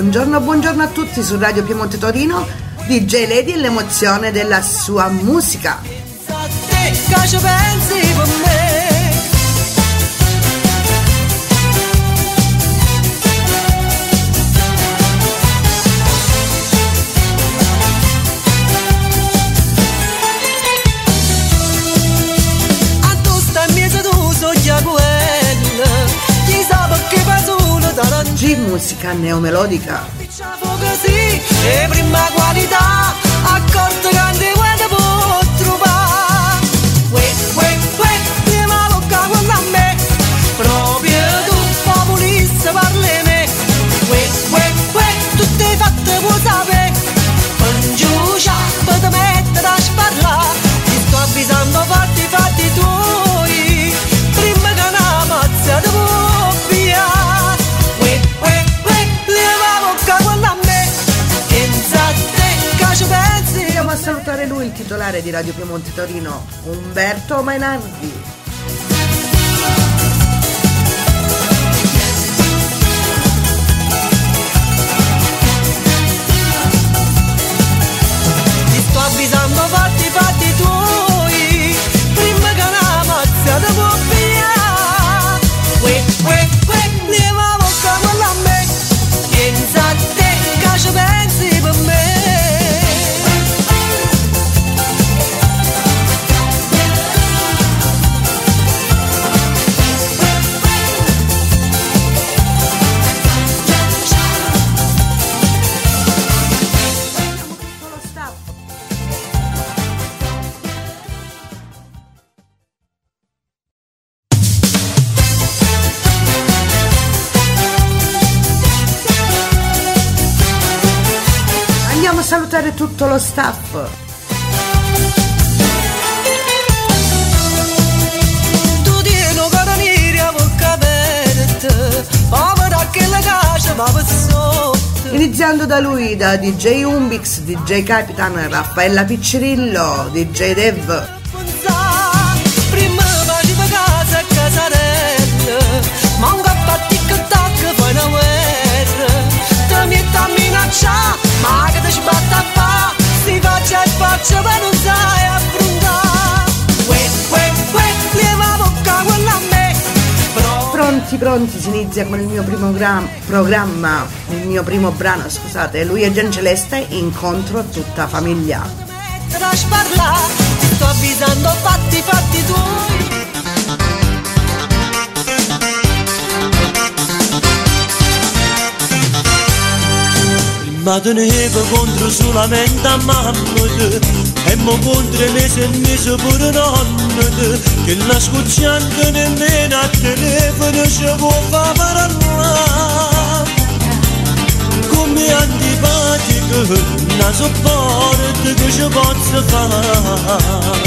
Buongiorno, buongiorno a tutti su Radio Piemonte Torino. DJ Lady e l'emozione della sua musica. G musica neomelodica. Diciamo e prima qualità, accorto grande Lui, il titolare di Radio Piemonte Torino, Umberto Mainardi. Sotto. Iniziando da lui, da DJ Umbix, DJ Capitan, Raffaella Piccirillo, DJ Dev, Pronti, pronti, si inizia con il mio primo gram- programma, il mio primo brano, scusate, lui è Gian Celeste, incontro tutta famiglia. Ti sto avvisando fatti, fatti tuoi. Ma tenevo contro solamente a mamma E mo contro me se mise pure nonna Che la scucciante nemmeno a telefono ci può far parlare Come antipatico, una sopporta che ci posso fare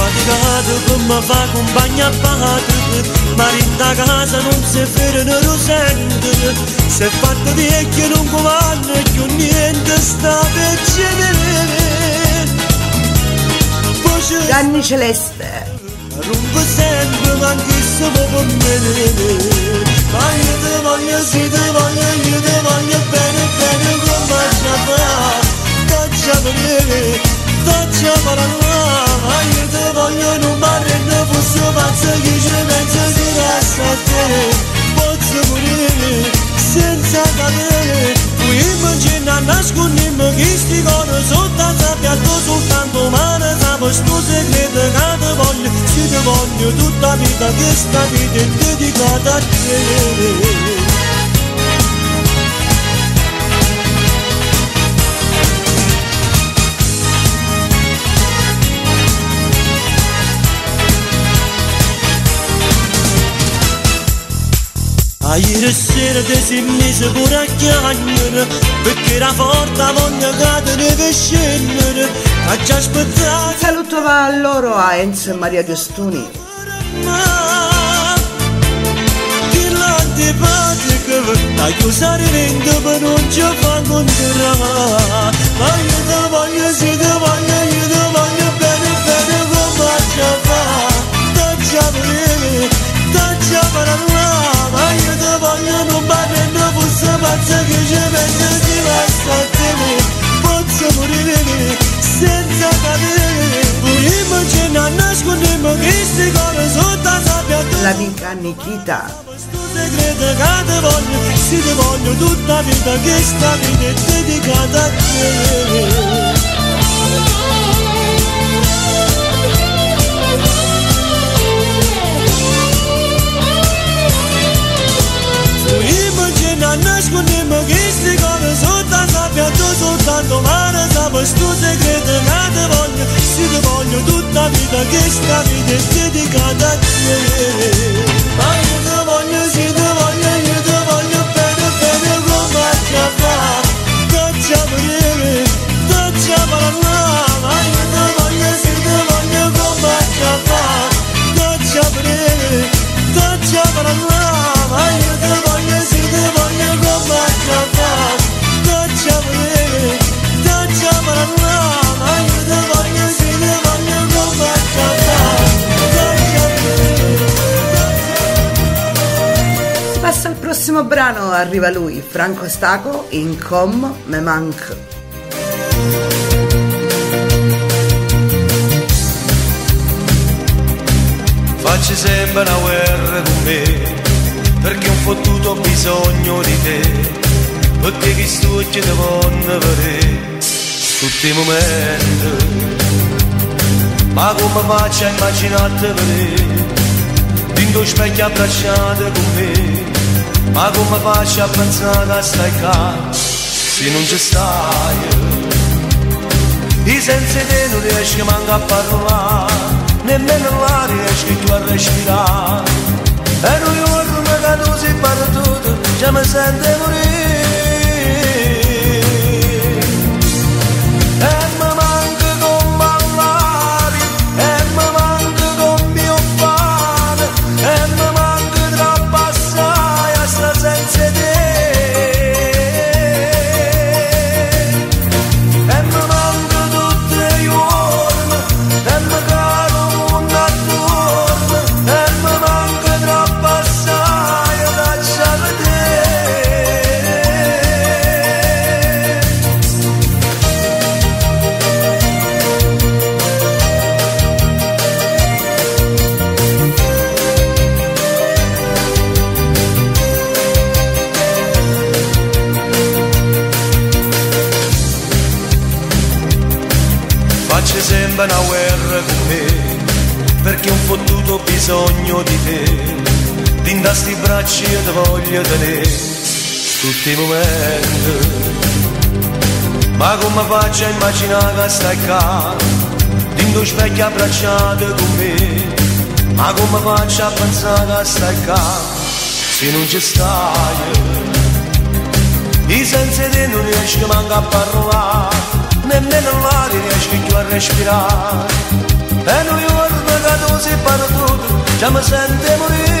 faticato come fa compagna a parte ma in da casa non si ferma lo sente se è fatto vecchio non comanda più niente sta per cedere voce Gianni Celeste, rompe sempre ma anche se può me ma io ti voglio sì ti voglio io ti voglio bene bene come ci fa faccia vedere faccia parlare io ti voglio non mare non posso pazzo che ci penso si resta a te posso morire senza cadere tu immagina nascondiamo che sti cose sotto sappiato soltanto male sapo sto segreto che ti voglio se ti voglio tutta vita che sta vita è dedicata a te ieri sera ti si mise pure a chiagnere Perché era forte voglia che te scendere Ha già aspettato Saluto va a loro a Enzo e Maria Giustuni Che l'antipatica Da chiusare vento per non ci fa incontrare Ma io ti voglio, sì ti voglio, io ti voglio bene, bene come ci fa Taccia per taccia per io la l'amica Nikita questo segreto che ti voglio, sì ti voglio tutta vita che sta vita è dedicata a te. Immagina nascondiamo che sti cose sotto la sabbia tu soltanto mare sa questo segreto che ti voglio, sì ti voglio tutta vita sta vita è dedicata a te. Ma io ti voglio, sì ti voglio, io ti voglio bene, bene come ci fa. Taccia per taccia per ma io ti voglio, sì ti voglio come ci fa. Taccia per taccia per al prossimo brano, arriva lui, Franco Staco, in Com Me Manque. Facci sempre una guerra con me Perché ho fottuto bisogno di te. Perché chi stucci ti voglio vedere? Tutti i momenti Ma come faccio a immaginarti vedere? Dentro specchio abbracciate con me Ma come faccio a pensare che stai qua Se non ci stai i senza te non riesci manco a parlare, nemmeno la riesci tu a respirare. E noi giorno che tu sei perduto, già mi sente morire. Voglio tenere, tutti i momenti. Ma come faccio a immaginare che stai qua, dinto specchio abbracciato con me. Ma come faccio a pensare che stai qua, se non ci stai. I senza te non riesco manco a parlare, nemmeno l'aria riesco più a respirare. E noi giorno che tu sei perduto, già mi sente morire.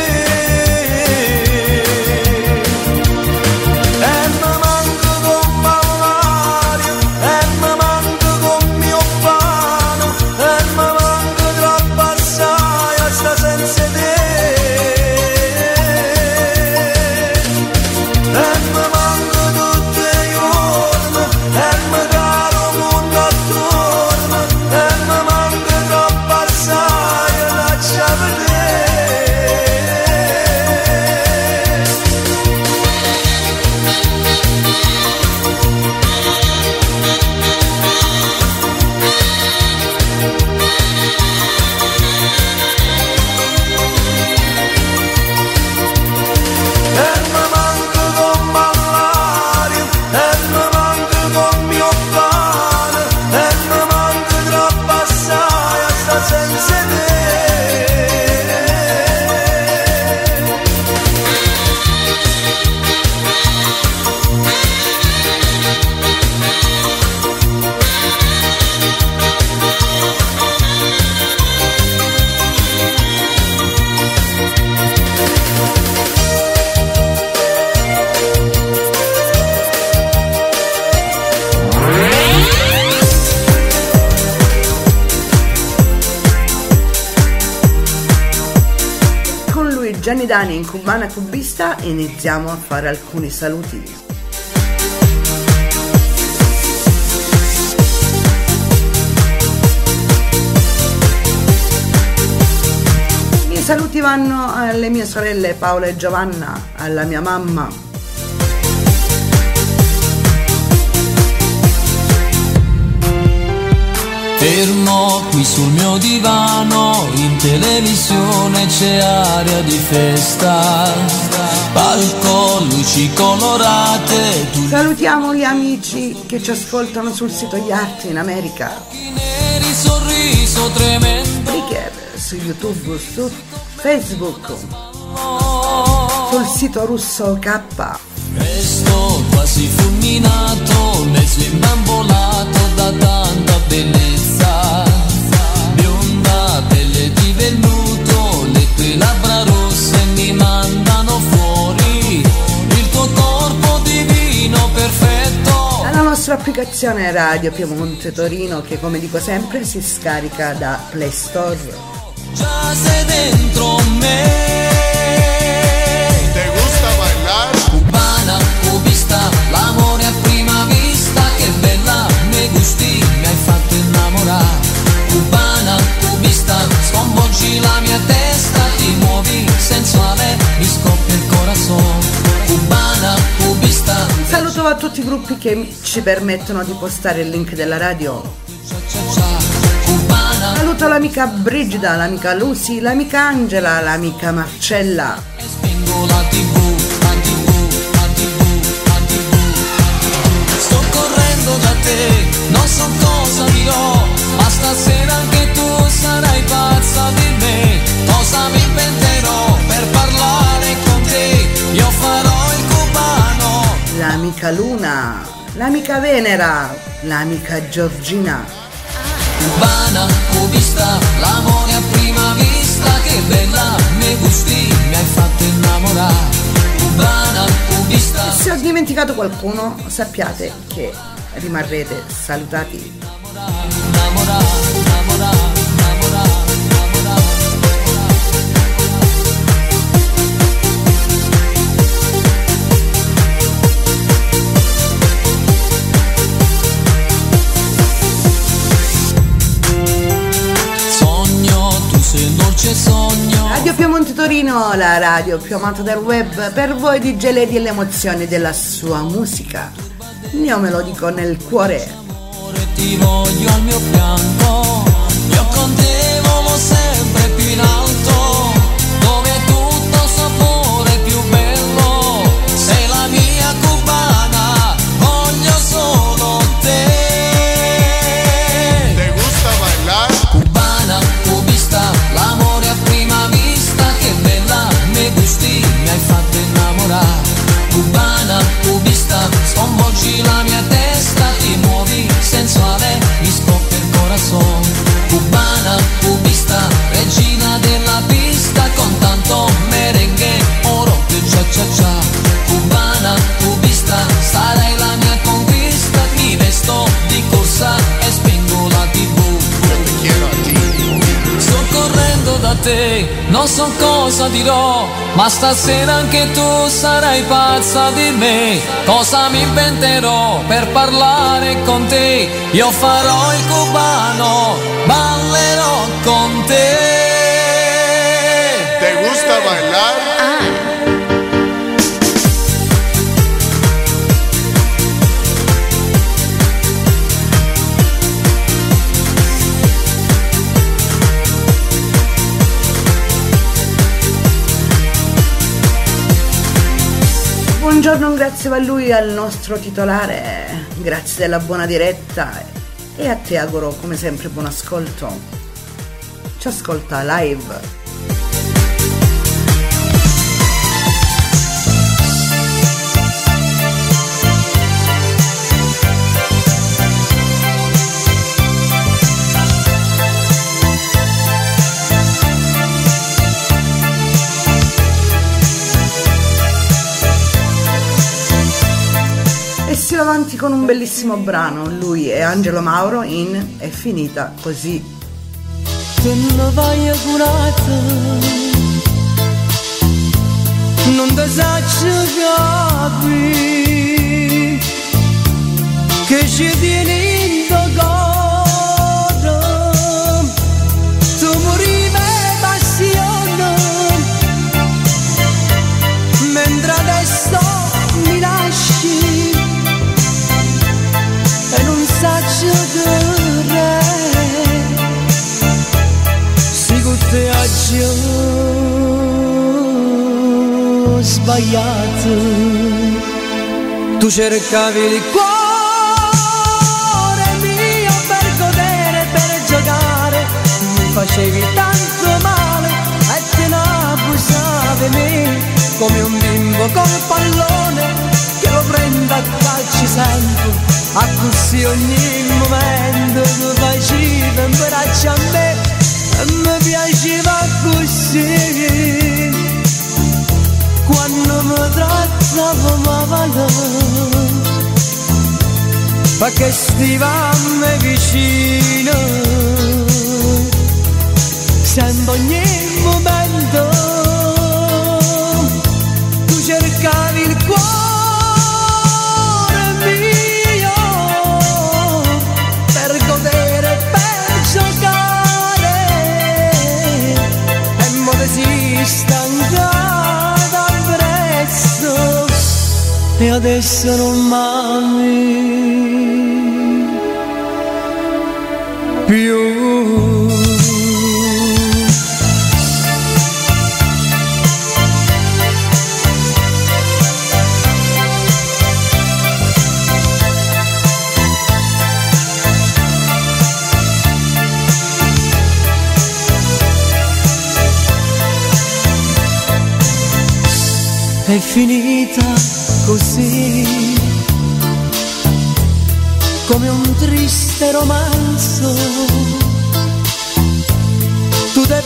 Dani in Cubana Cubista iniziamo a fare alcuni saluti. I saluti vanno alle mie sorelle Paola e Giovanna, alla mia mamma, Fermo qui sul mio divano, in televisione c'è aria di festa, palco, luci colorate. Salutiamo gli amici che ci ascoltano sul sito Yart in America. Neri sorriso tremendo. Spreaker, su YouTube, su Facebook, sul sito russo K. Resto quasi fulminato, mezzo imbambolato da tanta bellezza. Nostra applicazione Radio Piemonte Torino che come dico sempre si scarica da Play Store. Già sei dentro me. ¿Te gusta bailar? Cubana, cubista, l'amore a prima vista, che bella, mi gusti, mi hai fatto innamorare. Cubana, cubista, sconvolgi la mia testa, ti muovi sensuale, mi scoppia il corazon. Cubana, tutti i gruppi che ci permettono di postare il link della radio. Saluto l'amica Brigida, l'amica Lucy, l'amica Angela, l'amica Marcella. Sto correndo da te, non so cosa dirò, ma stasera anche tu sarai pazza di me. Cosa mi inventerò per parlare con te? Io farò. L'amica Luna, l'amica Venera, l'amica Giorgina. Cubana, cubista, l'amore a prima vista, che bella, mi gusti, mi hai fatto innamorare. Cubana, cubista. Se ho dimenticato qualcuno, sappiate che rimarrete salutati. Innamorare, innamorare, sogno. Radio Piemonte Torino, la radio più amata del web, per voi di geledi e le emozioni della sua musica. Io me lo dico nel cuore. Amore, ti voglio al mio fianco. Io con te sempre più in alto. Sconvolgi la mia testa, ti muovi sensuale, mi scoppia il corazon. Cubana, cubista, regina della pista, con tanto merengue, oro più cia cia cia. Cubana, cubista, sarai la mia conquista, mi vesto di corsa e spingo la tv. Sto correndo da te, non so cosa dirò, ma stasera anche tu sarai pazza di me. Cosa mi inventerò per parlare con te? Io farò il cubano, ballerò con. ¿Te Buongiorno, grazie a lui, al nostro titolare, grazie della buona diretta e a te auguro come sempre buon ascolto. Ci ascolta live. Avanti con un bellissimo brano, lui è Angelo Mauro in È finita così. Te ne vai curata non capire che ci tieni in cuore sbagliato. Tu cercavi il cuore mio per godere, per giocare. Mi facevi tanto male e te ne abusavi me. Come un bimbo col pallone che lo prende a calci sempre a così ogni momento perché stivamo vicino. Sempre ogni momento tu cercavi il cuore mio per godere, per giocare. E mo si stancata presto e adesso non m'ami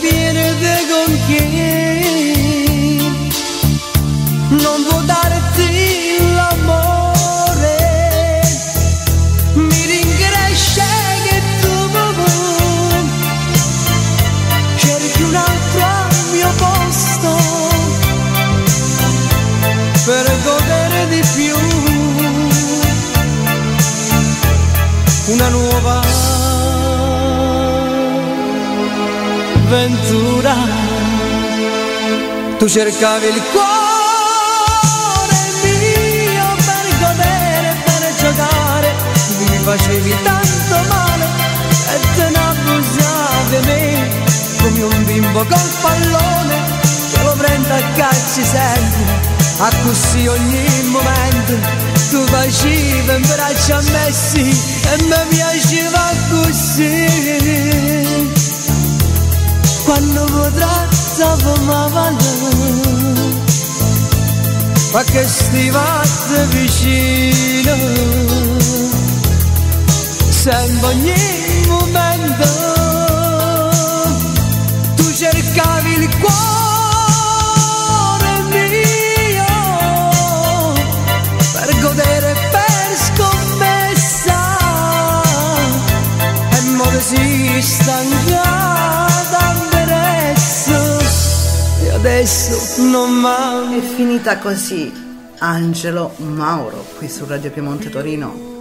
tu te vieni de con chi Tu cercavi il cuore mio per godere, per giocare, mi facevi tanto male e te ne abusavi me. Come un bimbo col pallone che lo prende a calci sempre. A così ogni momento tu facevi in braccio a me sì e mi piaceva così male ma che stivate vicino. Sempre ogni momento tu cercavi il cuore mio per godere, per scommessa e mo si stancata adesso non mai È finita così Angelo Mauro qui su Radio Piemonte Torino.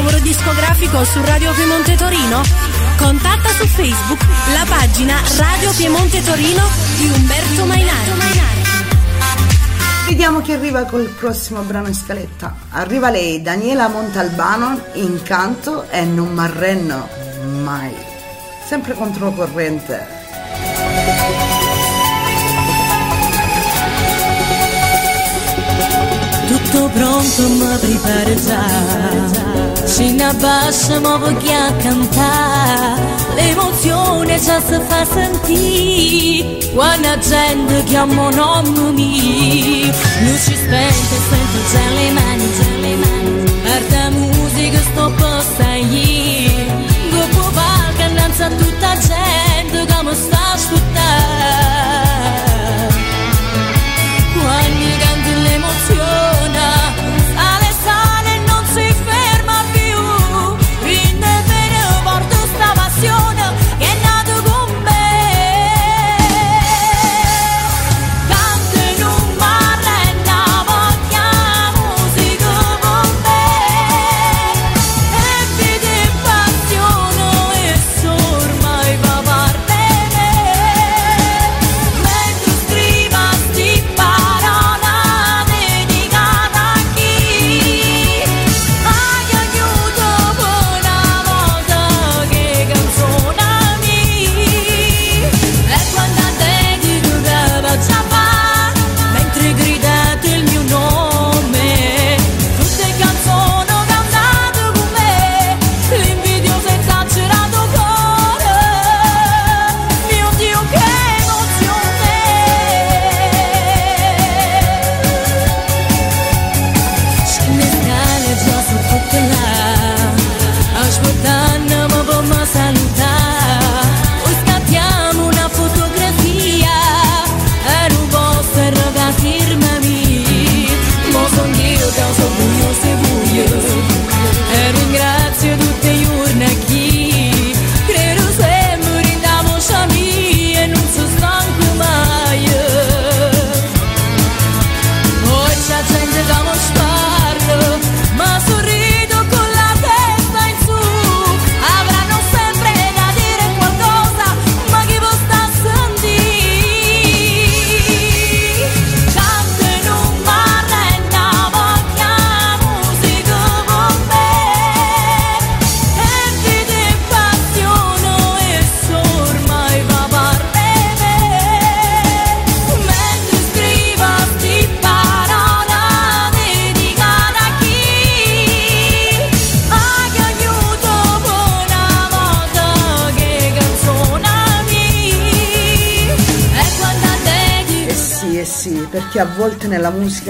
Lavoro discografico su Radio Piemonte Torino? Contatta su Facebook la pagina Radio Piemonte Torino di Umberto Mainardi. Vediamo chi arriva col prossimo brano in scaletta. Arriva lei, Daniela Montalbano, Incanto e Non m'arrenno mai. Sempre controcorrente. Tutto pronto mi preparo già Ci ne abbassa ma voglio cantare. L'emozione già si fa sentire. Quando gente chiama nome mio. Luci spente sento già le mani, già le mani. La musica sto per stare Dopo palca a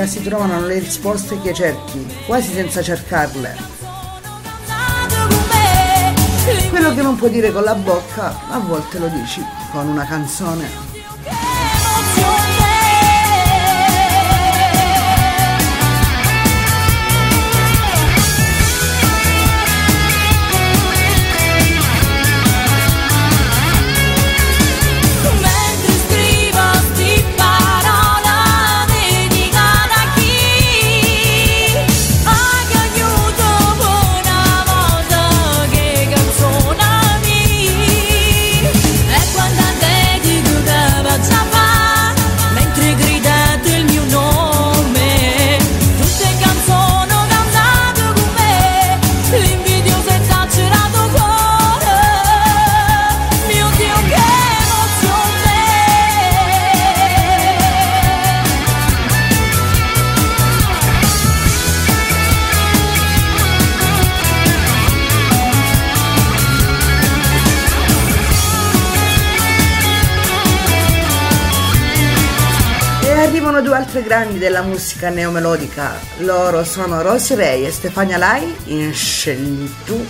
musica si trovano le risposte che cerchi, quasi senza cercarle. Quello che non puoi dire con la bocca, a volte lo dici con una canzone. Grandi della musica neomelodica. Loro sono Rosy Ray e Stefania Lai in Scegli tu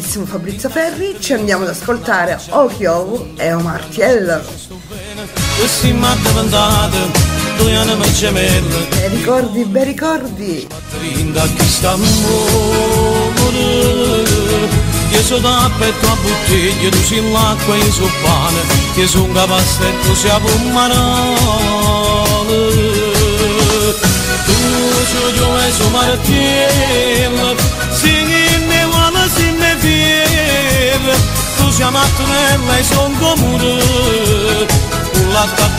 grandissimo Fabrizio Ferri ci andiamo ad ascoltare Okiovu e Omar gemelle. E ricordi, bei ricordi. Io sono da petto a bottiglia, tu sei l'acqua, io sono pane. Io sono un e tu sei un manale. Tu sei io e sono martello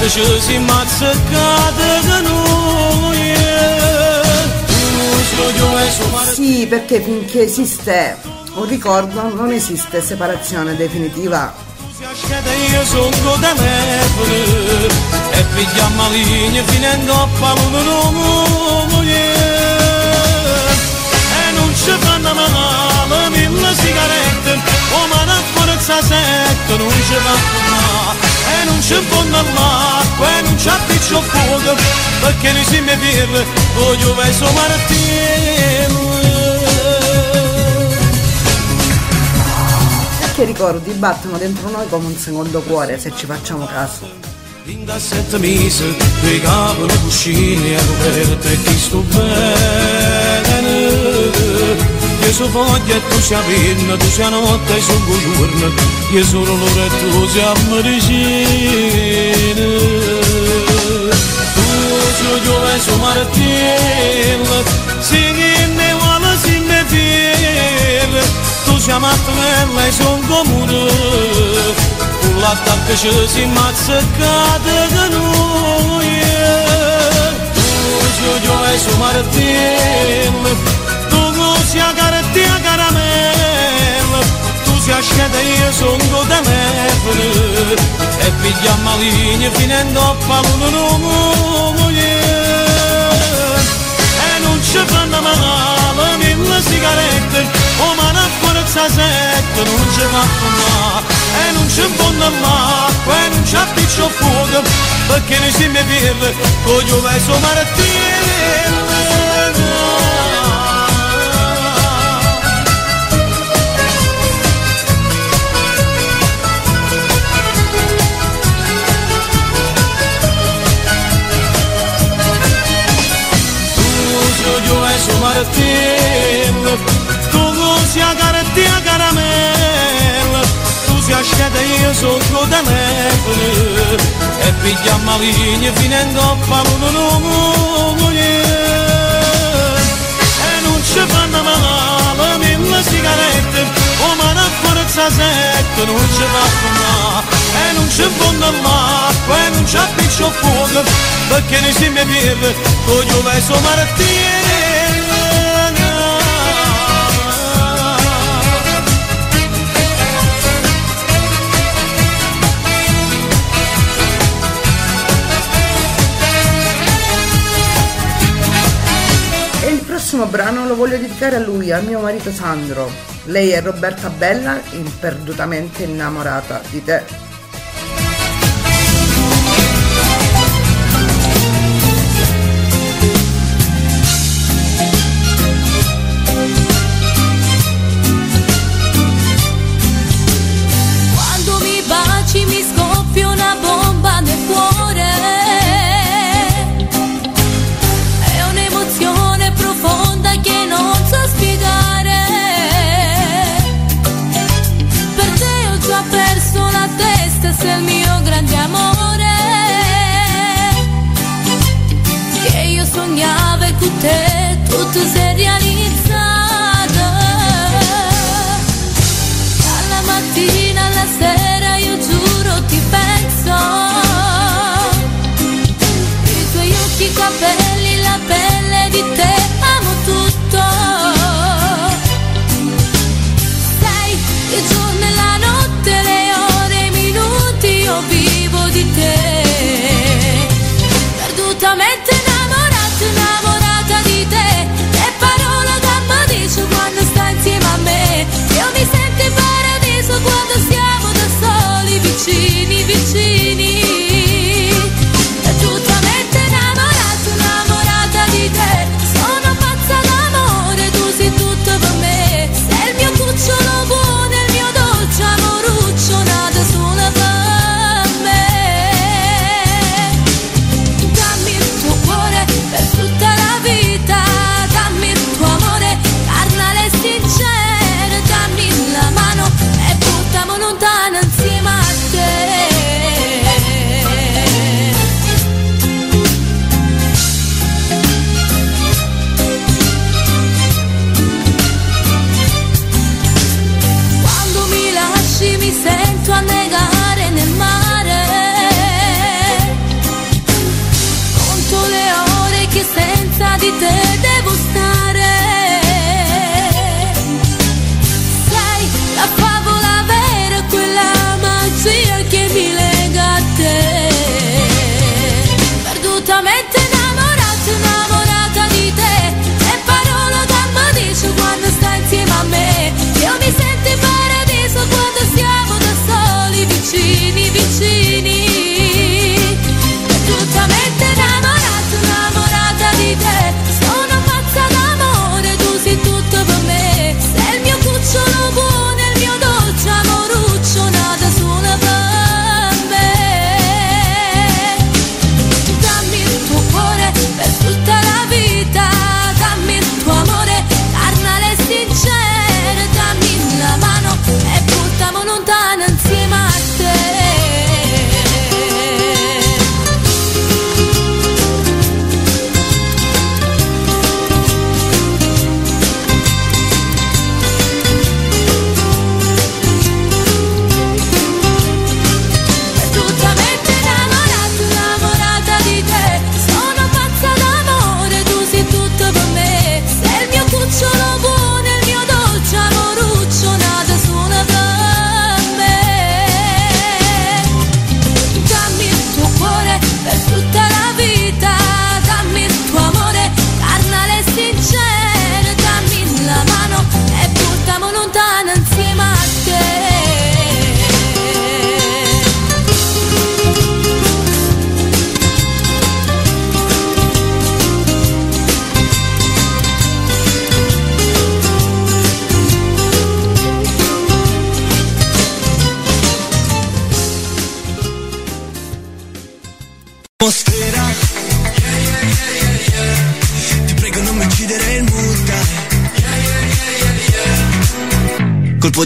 ci si mazzacate che noi Tu sei io e sono martello Sì, perché finché esiste un ricordo non esiste separazione definitiva. Si ascete io sono con telefono e pigliamo la linea finendo a palo non moglie e non ci fanno male mille sigarette o ma sette non ci male e non ci fanno l'acqua e non ci appiccio fuoco perché noi siamo birre voglio verso Martino. Perché i ricordi? Battono dentro noi come un secondo cuore se ci facciamo caso. In da sette mesi piegavano cuscini e coperte chi sto bene Io sono foglia e tu sei pinna, tu sei notte e sono giorno Io sono l'ora e tu sei medicina Tu sei io e sono Martina Singhi ne vuole si me fiera Tu sei mattonella e sono comune con l'attacco ci si mazzacate che noi Tu sei io e su Martello Tu sei a caretta a caramella Tu sei a sceda e io sono con telefono E pigliamo la linea finendo a palo non moglie e non ci fanno male mille sigarette o ma una forza sette non ci fanno male e non ci fanno l'acqua e non ci appiccio fuoco perché e su Martello Tu sei a caretta a caramella Tu sei a sceda e io sono con telefono E pigliamo la linea finendo a palo non moglie E non ci fanno male mille sigarette O ma una forza sette non ci fanno male E non ci fanno il prossimo brano lo voglio dedicare a lui, al mio marito Sandro. Lei è Roberta Bella, imperdutamente innamorata di te. Vicini, vicini.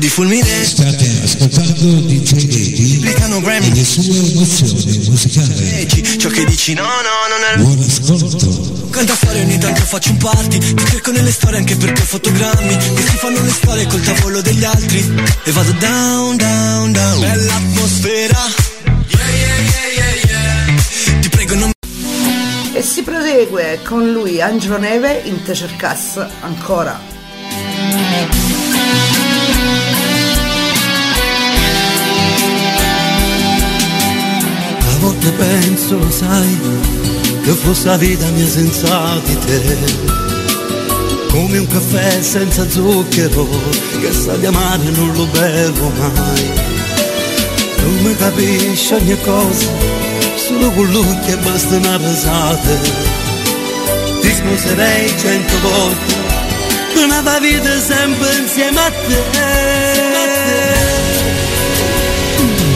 Di fulmine. State ascoltando DJ Applicano e Grammy. le sue emozioni musicali. Ciò che dici. No no non è Buon ascolto. Canta storie ogni tanto faccio un party. Ti cerco nelle storie anche perché ho fotogrammi. Che si fanno le storie col tavolo degli altri. E vado down down down. Bella atmosfera. Ti prego non E si prosegue con lui Angelo Neve in Te cercasse ancora. Volte penso, lo sai, che fosse la vita mia senza di te. Come un caffè senza zucchero, che sa di amare non lo bevo mai. Non mi capisci ogni cosa, solo con l'occhio e basta una pesata. Ti sposerei cento volte, una vita sempre insieme a te.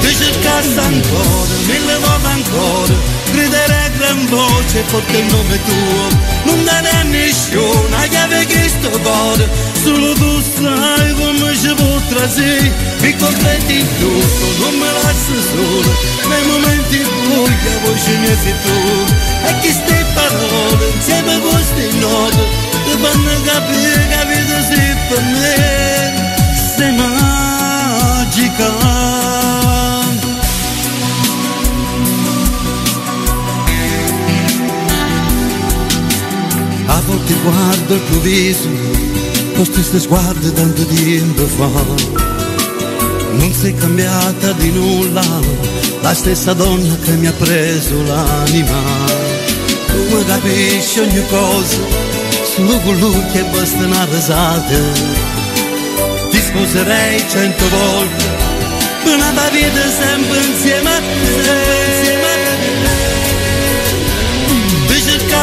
Ti cercasse ancora, mille volte ancora, griderei a gran voce perché il nome tuo. Non dare a nessuno, a che sto cuore, solo tu sai come ci potrà sì, mi in tutto, non me lasci solo, nei momenti bui che voce mia sei tu, e che ste parole insieme con capire che vita sì per me A volte guardo il tuo viso, lo stesso sguardo tanto tempo fa. Non sei cambiata di nulla, la stessa donna che mi ha preso l'anima. Tu capisci ogni cosa, solo con lui che basta una risata. Ti sposerei cento volte, per una vita sempre insieme a te.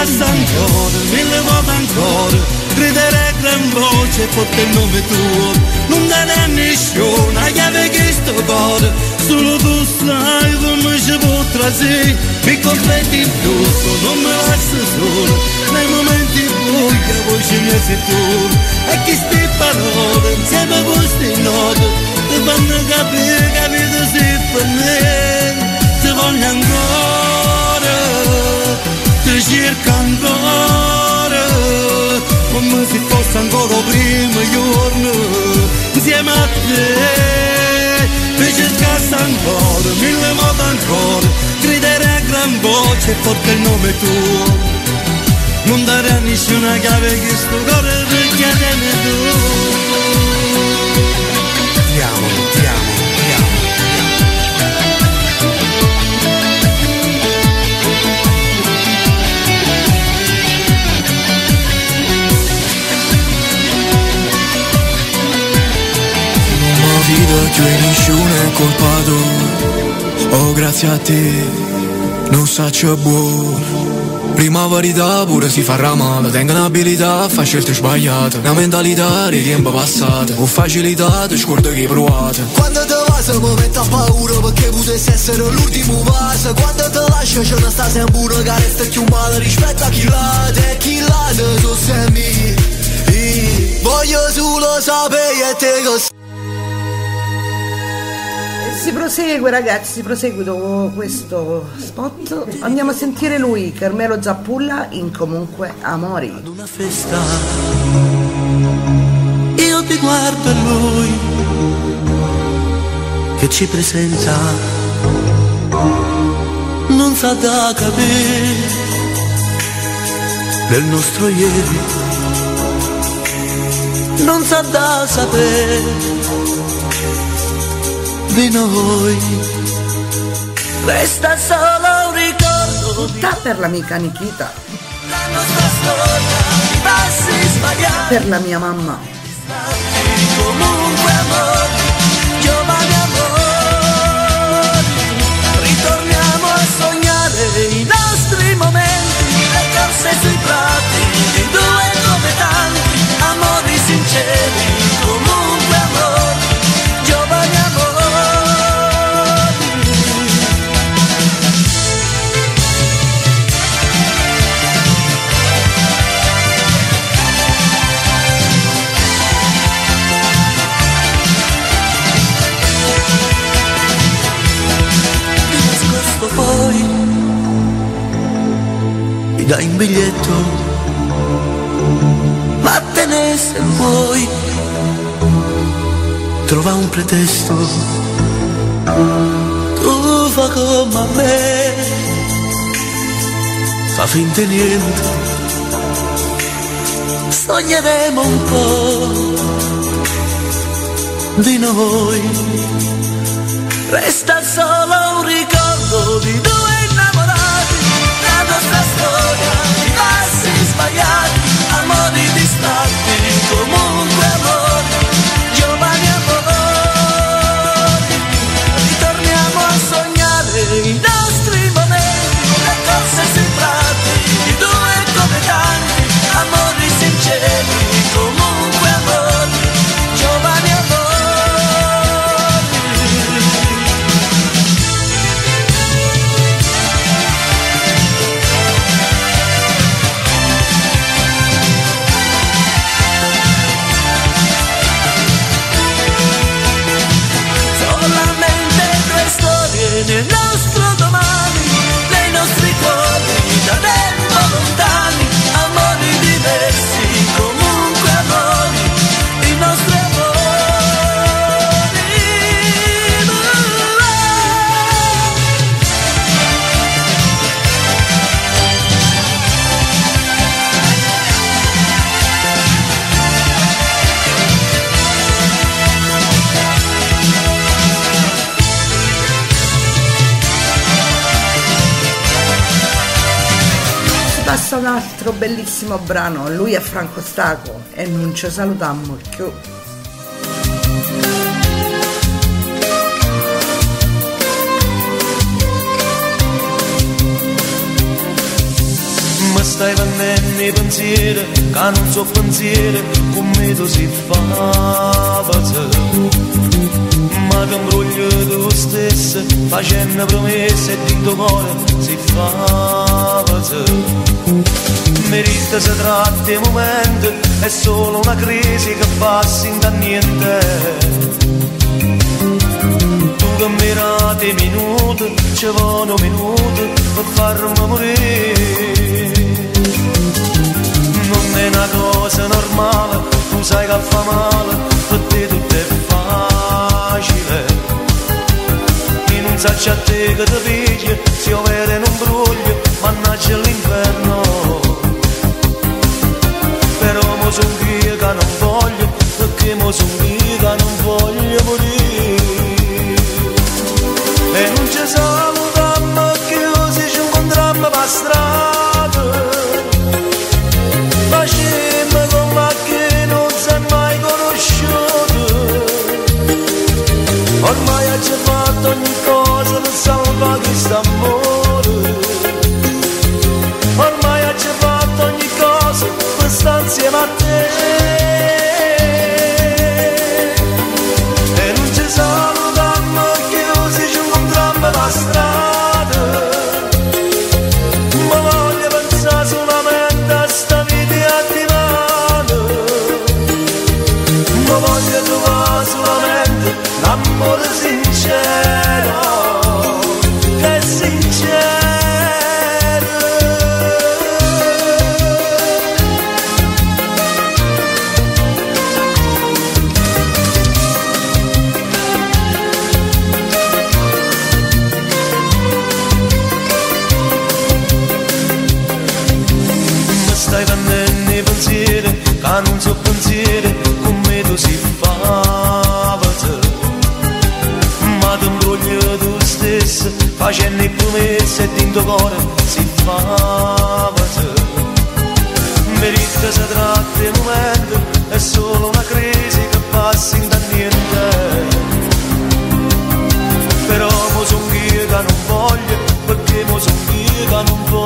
Cercassi ancora, mille volte ancora, gridare a gran voce forte il nome tuo, non dare a nessuno la chiave che sto cuore, solo tu sai come ci potrà sì, mi completi in tutto, non mi lasci solo, nei momenti bui che mia sei tu, e che sti parole insieme a queste note, ti fanno capire vita sei per me, ti voglio ancora ti cerca ancora come se fosse ancora il primo giorno insieme a te ti cercassi ancora mille volte ancora gridare a gran voce forte il nome tuo non dare a nessuna chiave che sto cuore richiedeme tu Mi fido che nessuno colpato. Oh grazie a te Non saccio buono Prima verità pure si fa male. Tengo un'abilità a fare scelte sbagliate. Una mentalità di tempo passato. Con facilità ti scordo che provate Quando te vas mi metto a paura perché potessi essere l'ultimo passo Quando te lascio c'è una sta sempre una che resta più male. Rispetto a chi l'ha e chi l'ha te so sempre Voglio solo sapere te che Si prosegue ragazzi, si prosegue dopo questo spot. Andiamo a sentire lui, Carmelo Zappulla, in Comunque Amori. una festa io ti guardo e lui che ci presenta non sa da capire del nostro ieri non sa da sapere di noi. Resta solo un ricordo Tutta per l'amica Nikita, la nostra storia di passi sbagliati. Per la mia mamma. comunque amori, giovani amori, ritorniamo a sognare i nostri momenti, le corse sui prati, i due come tanti, amori sinceri, dai un biglietto vattene se vuoi. Trova un pretesto tu fa come a me. Fa finta niente sogneremo un po' di noi. Resta solo un ricordo di due un altro bellissimo brano, lui è Franco Staco e non ci salutammo più. Mi stai venendo i pensieri, che non so pensieri, come tu si fa Ma che imbroglio tu stesso, facendo promesse e dentro cuore si fa Merita si tratta di momento, è solo una crisi che passa in da niente tu che mirate minuti, ci vogliono minuti per farmi morire. Non è una cosa normale, tu sai che fa male, per te è facile. E non sacci a te che ti pigli, se io vedo in mannaggia l'inferno. Però mo son io che non voglio, perché mo son io che non voglio morire. E non ci salutiamo cosa per salvare questo stai vendendo i pensieri, che non so pensieri, come tu si fa Ma ti imbroglio tu stesso, facendo i promesse e dentro cuore si fa Merita si tratta di momento, è solo una crisi che passa in da niente però mo son che non voglio, perché mo son che non voglio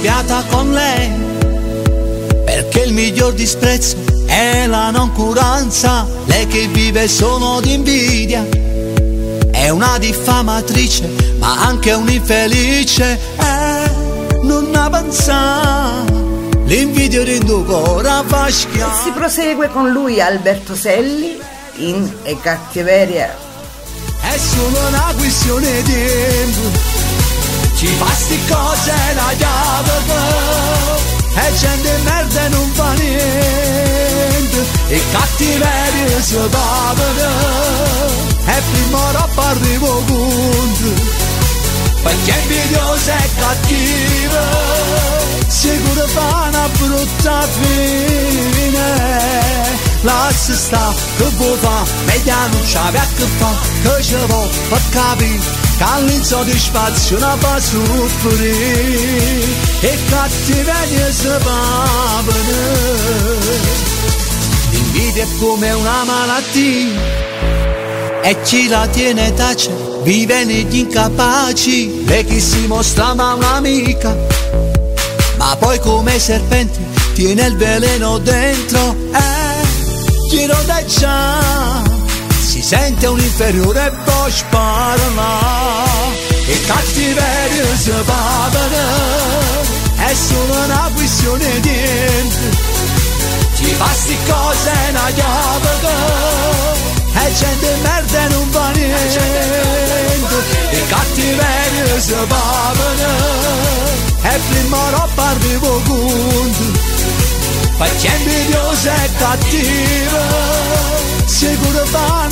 arrabbiata con lei, perché il miglior disprezzo è la noncuranza, lei che vive solo di invidia, è una diffamatrice, ma anche un'infelice, eh, non avanza, l'invidia rinducora fa schiaffo. Si prosegue con lui Alberto Selli in E cattiveria. È solo una questione di tempo Ci fa sti cose la chiave E gente merda non fa niente E cattiveria si pagano E prima roba arrivo conto perché invidiosa e cattiva sicuro fa una brutta fine lascia sta che vuoi fa meglio non c'ave a che fa che ci vuoi per capire all'insoddisfazione fa soffrire e cattiveria si pavano l'invidia è come una malattia e chi la tiene tace vive negli incapaci. E chi si mostra ma un'amica ma poi come serpente tiene il veleno dentro. Eh, chi lo si sente un inferiore e poi spara e cattiveria si pavano è solo una questione di ci fa sti cose una chiave e gente merda non va niente i cattiveria si pavano e prima roba arrivo conto perché invidiosa e cattiva sicuro fa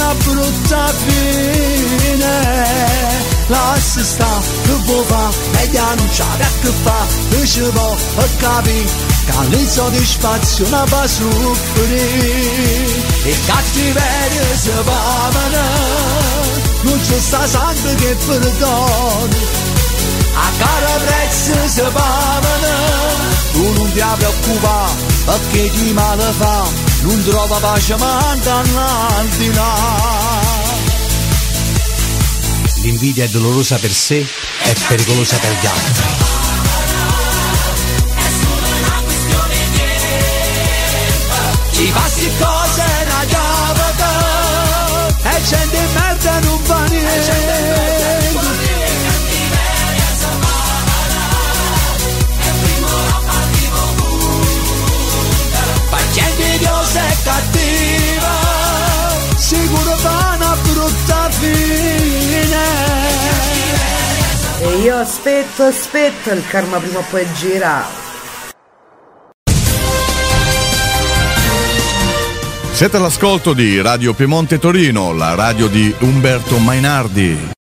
una brutta fine lascia sta che vuoi fa meglio non c'ha che fa che ci può capire che all'insoddisfazione va a soffrire e cattiveria si pavano non c'è sta sangue che perdona a caro prezzo si pavano tu non ti preoccupare perché chi male fa non trova pace manca là L'invidia è dolorosa per sé, è pericolosa per gli altri. Ci passi cose una chiave e gente merda non fa niente. E io aspetto, aspetto, il karma prima o poi gira. Siete all'ascolto di Radio Piemonte Torino, la radio di Umberto Mainardi.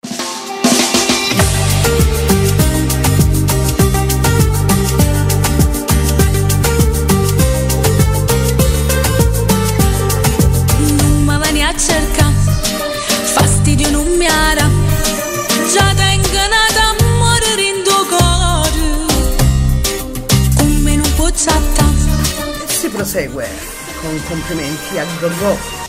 Prosegue con complimenti a Gogò.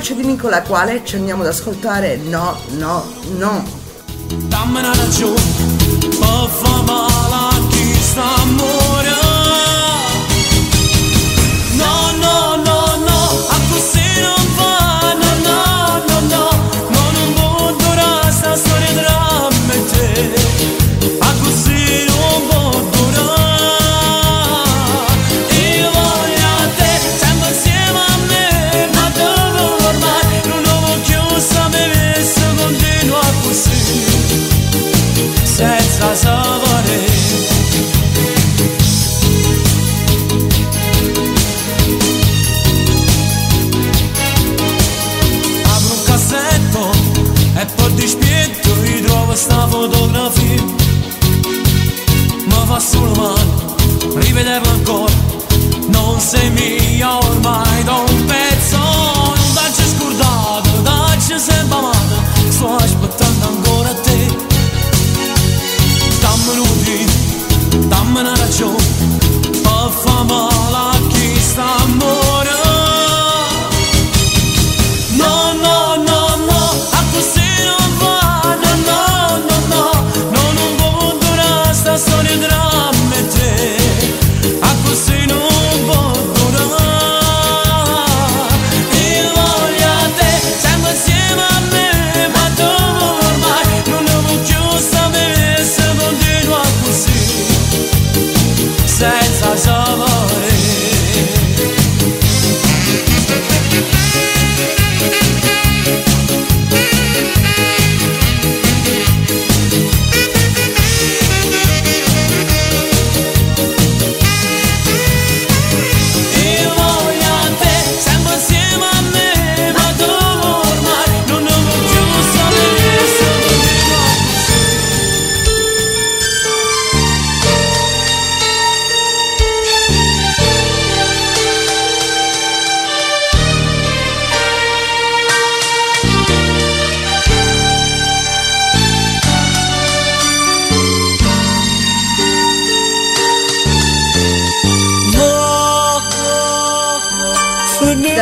voce di Nicola quale ci andiamo ad ascoltare No, no, no. Dammi una ragione, per favore, chi sta morendo.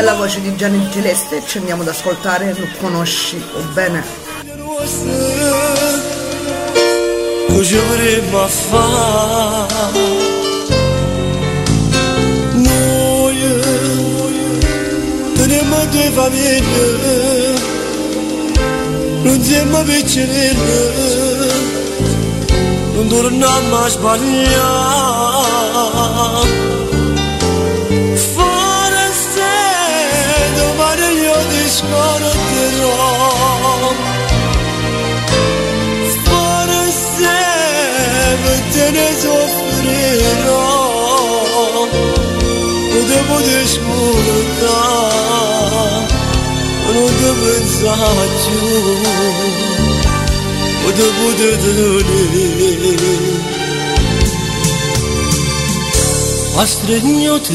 la voce di Gianni Celeste ci andiamo ad ascoltare Lo conosci o bene. Cujore mafa Noi Teniamo due famiglie. Non siamo vicini Non torniamo a sbagliare. Шнордером Фарзе Бетене зофриром Буде будеш мурда Буде бен зачу Буде буде дулі Hasretin yatır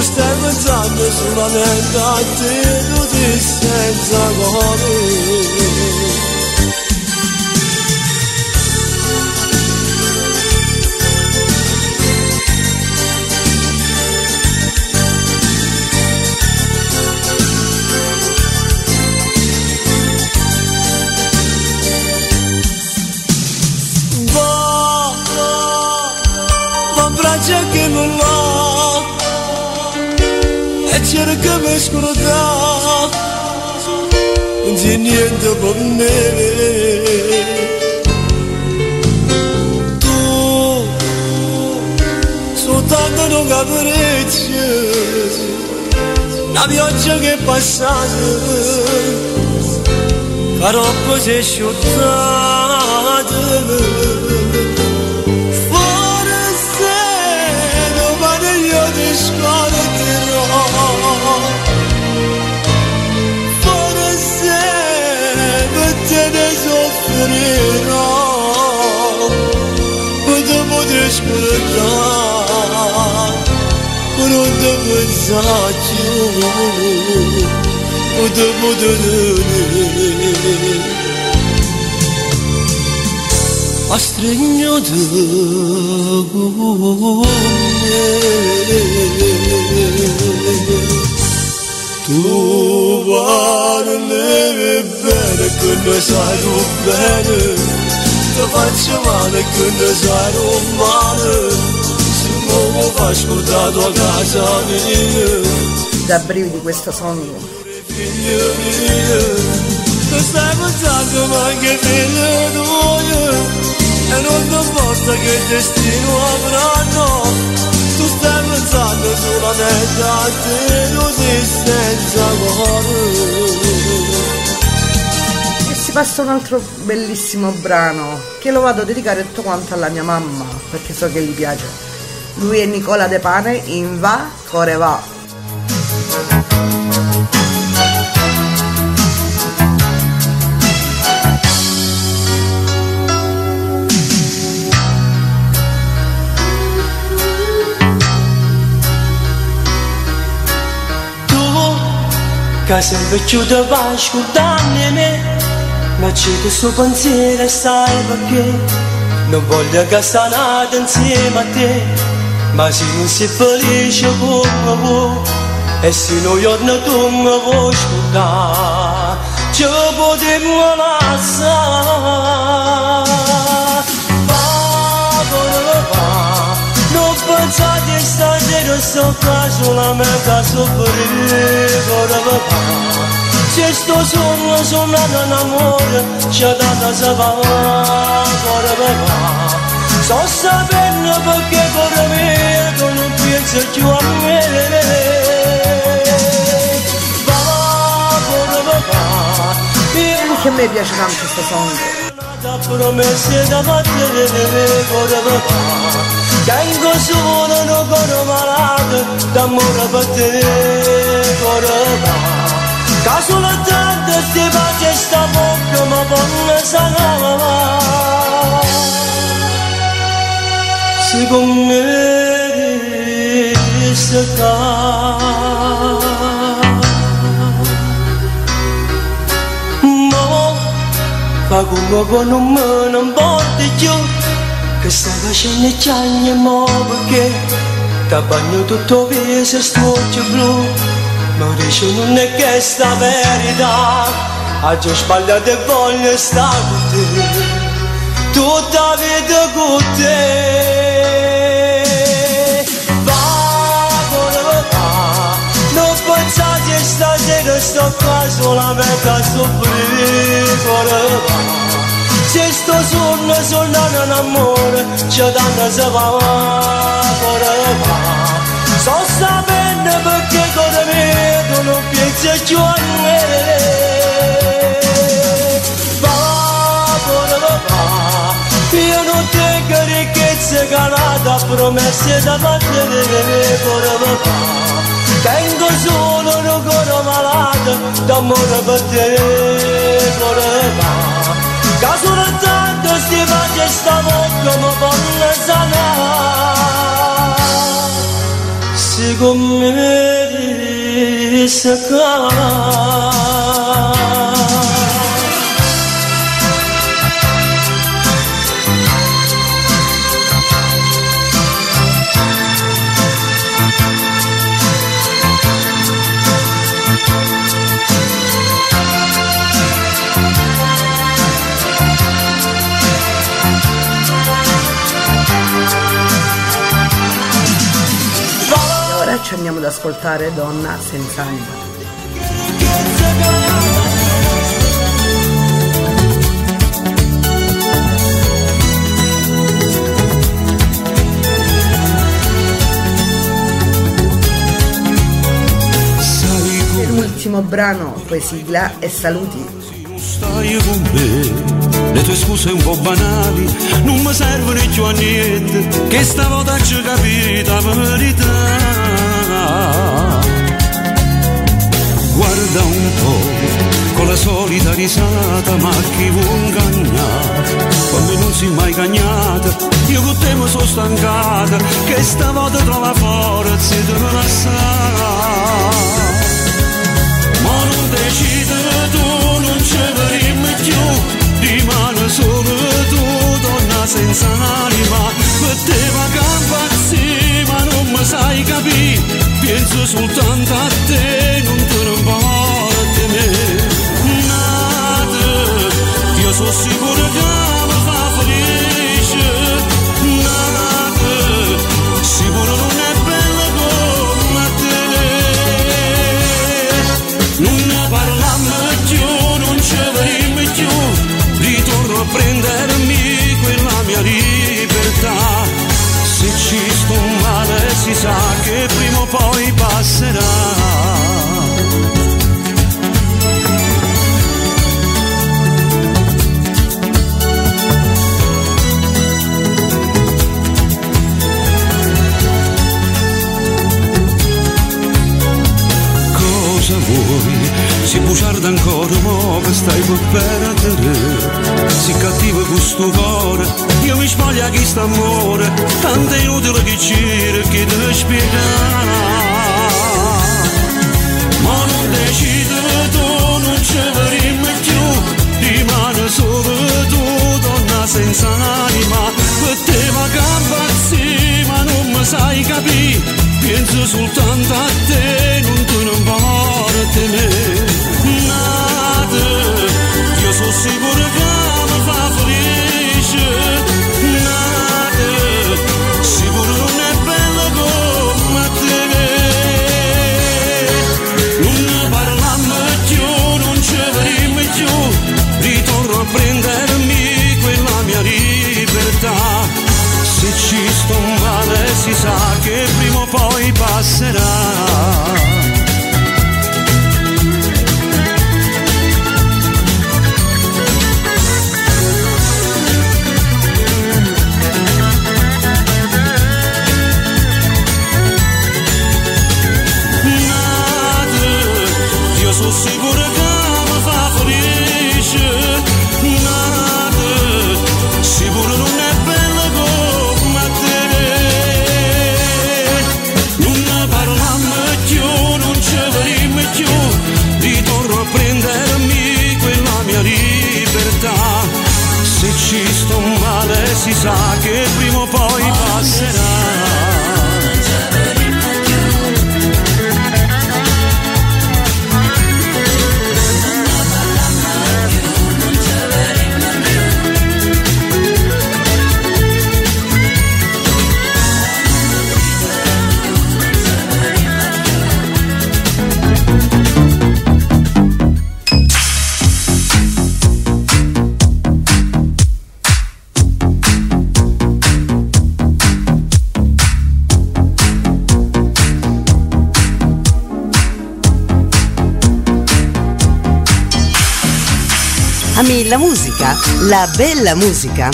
Sistem tanrısına ne tatlı Dudis sen zavallı cerca me scruta Di niente con neve Tu soltanto non capricci La pioggia che è passata Caroppo si è asciuttata scordare non ti pensarci dopo ti a stringere con me tu parli tu ti faccio male sai tu male se mi fai scordare tua casa mia Da brividi questo mia tu stai pensando ma anche figlia tua e non ti importa che destino avranno tu stai pensando solamente a te non sei senza cuore si passa un altro bellissimo brano che lo vado a dedicare tutto quanto alla mia mamma perché so che gli piace. Lui è Nicola De Pane in Va Core Va. tu che sei piaciuto per ascoltarmi me ma c'è questo pensiero sai perché non voglio che sta nata insieme a te. Ma se non sei felice come vuoi e se non giorno tu mi vuoi ascoltare ci potremmo lasciare Favore va, non pensate stasera sto qua solamente a soffrire Favore va, se sto sogno suonando un amore c'è tanta se va Favore va, sto sapendo perché per me tu non pensi più a me Favore va, io Anche a me piace tanto questo song. da promesse da battere cuore papà Tengo solo un cuore malato d'amore per te cuore papà Che soltanto sti pace sta bocca ma buona sanava Secondo me si Mo fa come poi non me ne importa più Che stai facendo i gianni mo perché Ti bagno tutto viso stuccio blu Ma dice non è che sta verità. Oggi ho sbagliato e voglio stare con te. Tutta vita con te. Va, cuore, va Non pensate stasera sto qua solamente a soffrire Se sto sonno suonando un amore C'è tanto se va cuore, va Sto sapendo perché cuore mio Tu non pensi più a me Va, cuore, va io non tengo ricchezze calata, promesse da battere cuore papà. Tengo solo un cuore malato, d'amore per te, cuore papà. Che soltanto sti faccia sta bocca mi fanno sanare. Secondo me ora ci andiamo ad ascoltare Donna senza anima. L'ultimo brano, poi sigla e saluti stai con me le tue scuse un po' banali non mi servono più a niente che stavolta ci capita la verità Guarda un po', con la solita risata, ma chi vuole ingannare? Come non si è mai cagnata, io con te mi sono stancata, che stavolta trova forza di me lasciare. Ma non decidere tu, non ci vedremo più, rimane solo senza anima, per te va campazzi, ma non mi sai capire, penso soltanto a te, non te ne importa me. Nata, io sono sicuro che poi passerà. Cosa vuoi? Si bugiarda ancora, che stai per perdere Si cattivo questo cuore Io mi sbaglio a chi sta amore Tanto è inutile che che devo spiegare. Ma non decidere tu, non ci vedremo più Rimane solo tu, donna senza anima. Per te campazzi, ma non mi sai capire Penso soltanto a te, non te ne importa me. Nata, io sono sicuro che poi Ami la musica? La bella musica?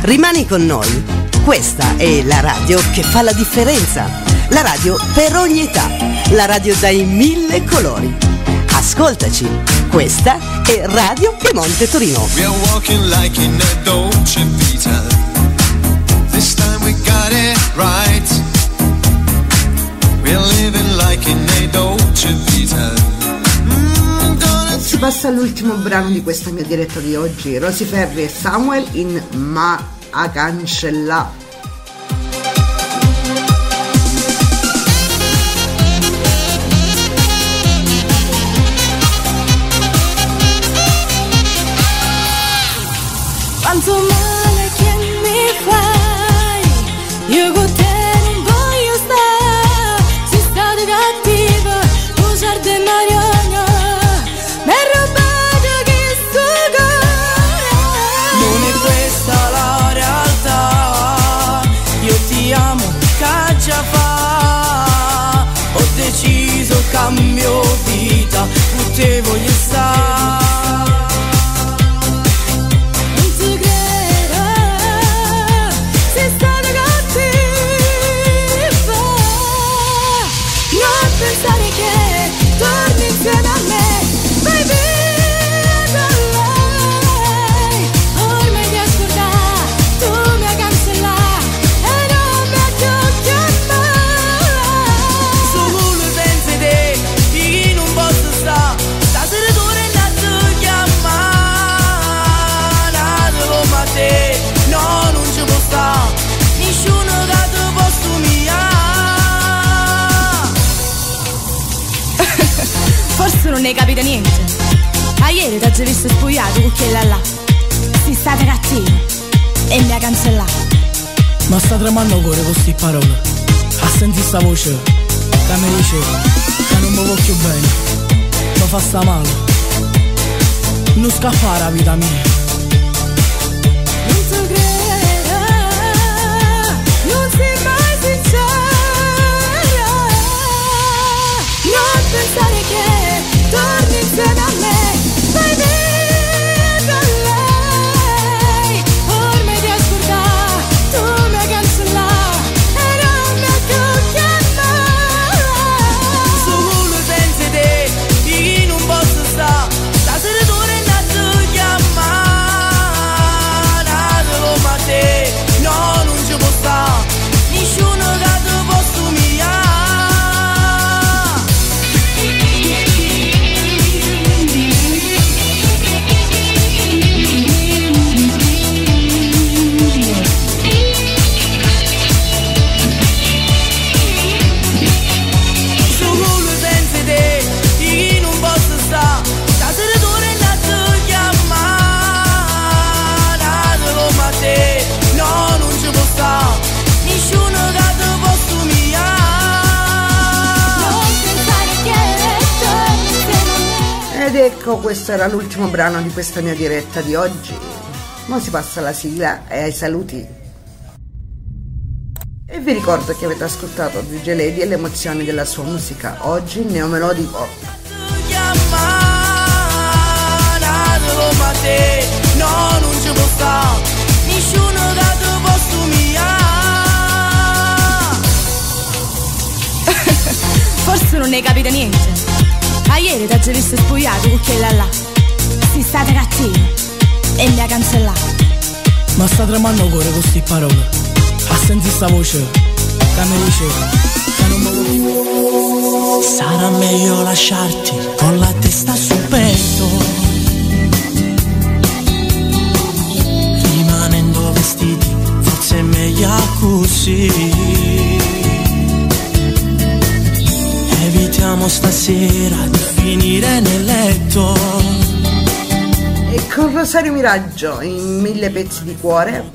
Rimani con noi. Questa è la radio che fa la differenza. La radio per ogni età. La radio dai mille colori. Ascoltaci. Questa è Radio Piemonte Torino. We are walking like in a Dolce Vita. This time we got it right. We're living like in a Dolce Vita. Si passa all'ultimo brano di questa mia diretta di oggi, Rosy Ferri e Samuel in Ma a cancella. Ieri ti ho visto spogliato con quella là. Si state cattivi e mi ha cancellato. Ma sta tremando cuore con queste parole. A sentire sta voce che mi dice che non mi voglio bene. Mi fa sta male. Non scappare la vita mia. Non ti credo, non sei mai sincera. Non pensare che torni insieme a questo era l'ultimo brano di questa mia diretta di oggi. Ora si passa alla sigla e ai saluti. E vi ricordo che avete ascoltato DJ Lady e le emozioni della sua musica, oggi neomelodico. No, Forse non ne capite niente. A ieri ti ho visto spogliato con quella là. Si state cattivi e mi ha cancellato. Ma sta tremando cuore con queste parole. A sentire sta voce che mi dice che non mi voglio Sarà meglio lasciarti con la testa sul petto. Rimanendo vestiti, forse è meglio così. Evitiamo stasera di finire nel letto. E con Rosario Miraggio in mille pezzi di cuore,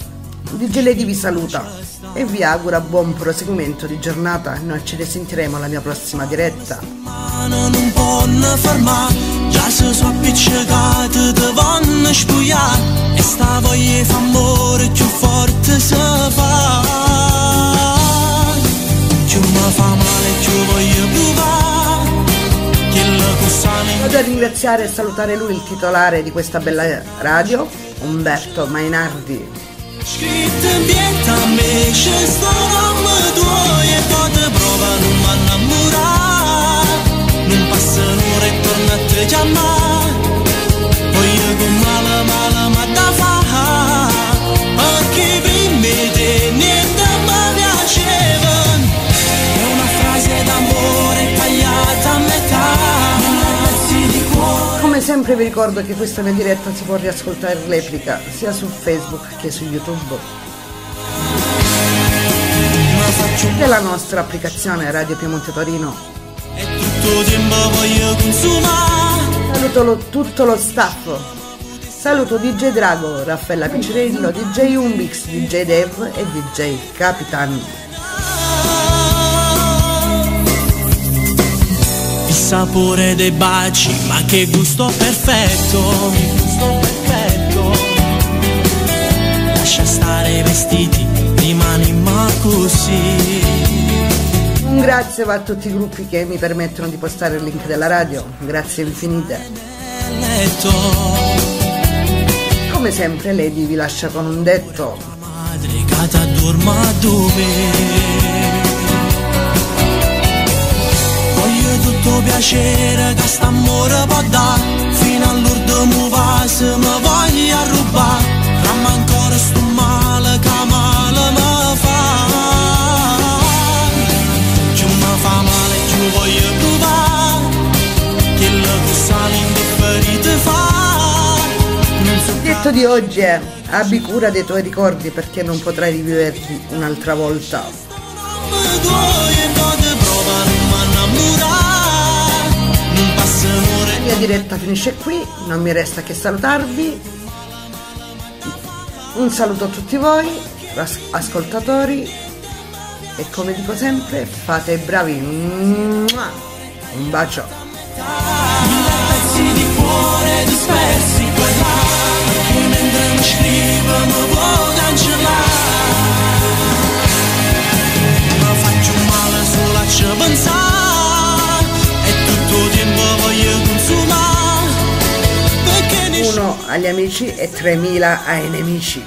DJ Lady vi saluta e vi augura buon proseguimento di giornata. Noi ci risentiremo alla mia prossima diretta. non può fermare Già se sono appiccicate ti vanno spugliare E sta voglia fa amore più forte se fa Più mi fa Vado a ringraziare e salutare lui, il titolare di questa bella radio, Umberto Mainardi. scritto in pietà a me C'è sto nome sempre vi ricordo che questa mia diretta si può riascoltare in replica sia su Facebook che su YouTube. Della nostra applicazione Radio Piemonte Torino. Saluto lo- tutto lo staff. Saluto DJ Drago, Raffaella Piccirillo, DJ Umbix, DJ Dev e DJ Capitan. Sapore dei baci, ma che gusto perfetto. Gusto perfetto. Lascia stare i vestiti, rimani ma così. Un grazie va a tutti i gruppi che mi permettono di postare il link della radio. Grazie infinite. Come sempre Lady vi lascia con un detto. cata Voglio tutto piacere che st'amore può dare, fino all'ultimo vaso mi voglio rubare, ramma ancora sto male che male mi fa. Più mi fa male, più voglio provare, che la cosa l'indifferita fa. Il detto di oggi è abbi cura dei tuoi ricordi perché non potrai riviverli un'altra volta. Mia diretta finisce qui, non mi resta che salutarvi. Un saluto a tutti voi, as- ascoltatori, e come dico sempre, fate bravi. Un bacio. Mi faccio male solo a 1 agli amici e 3000 ai nemici.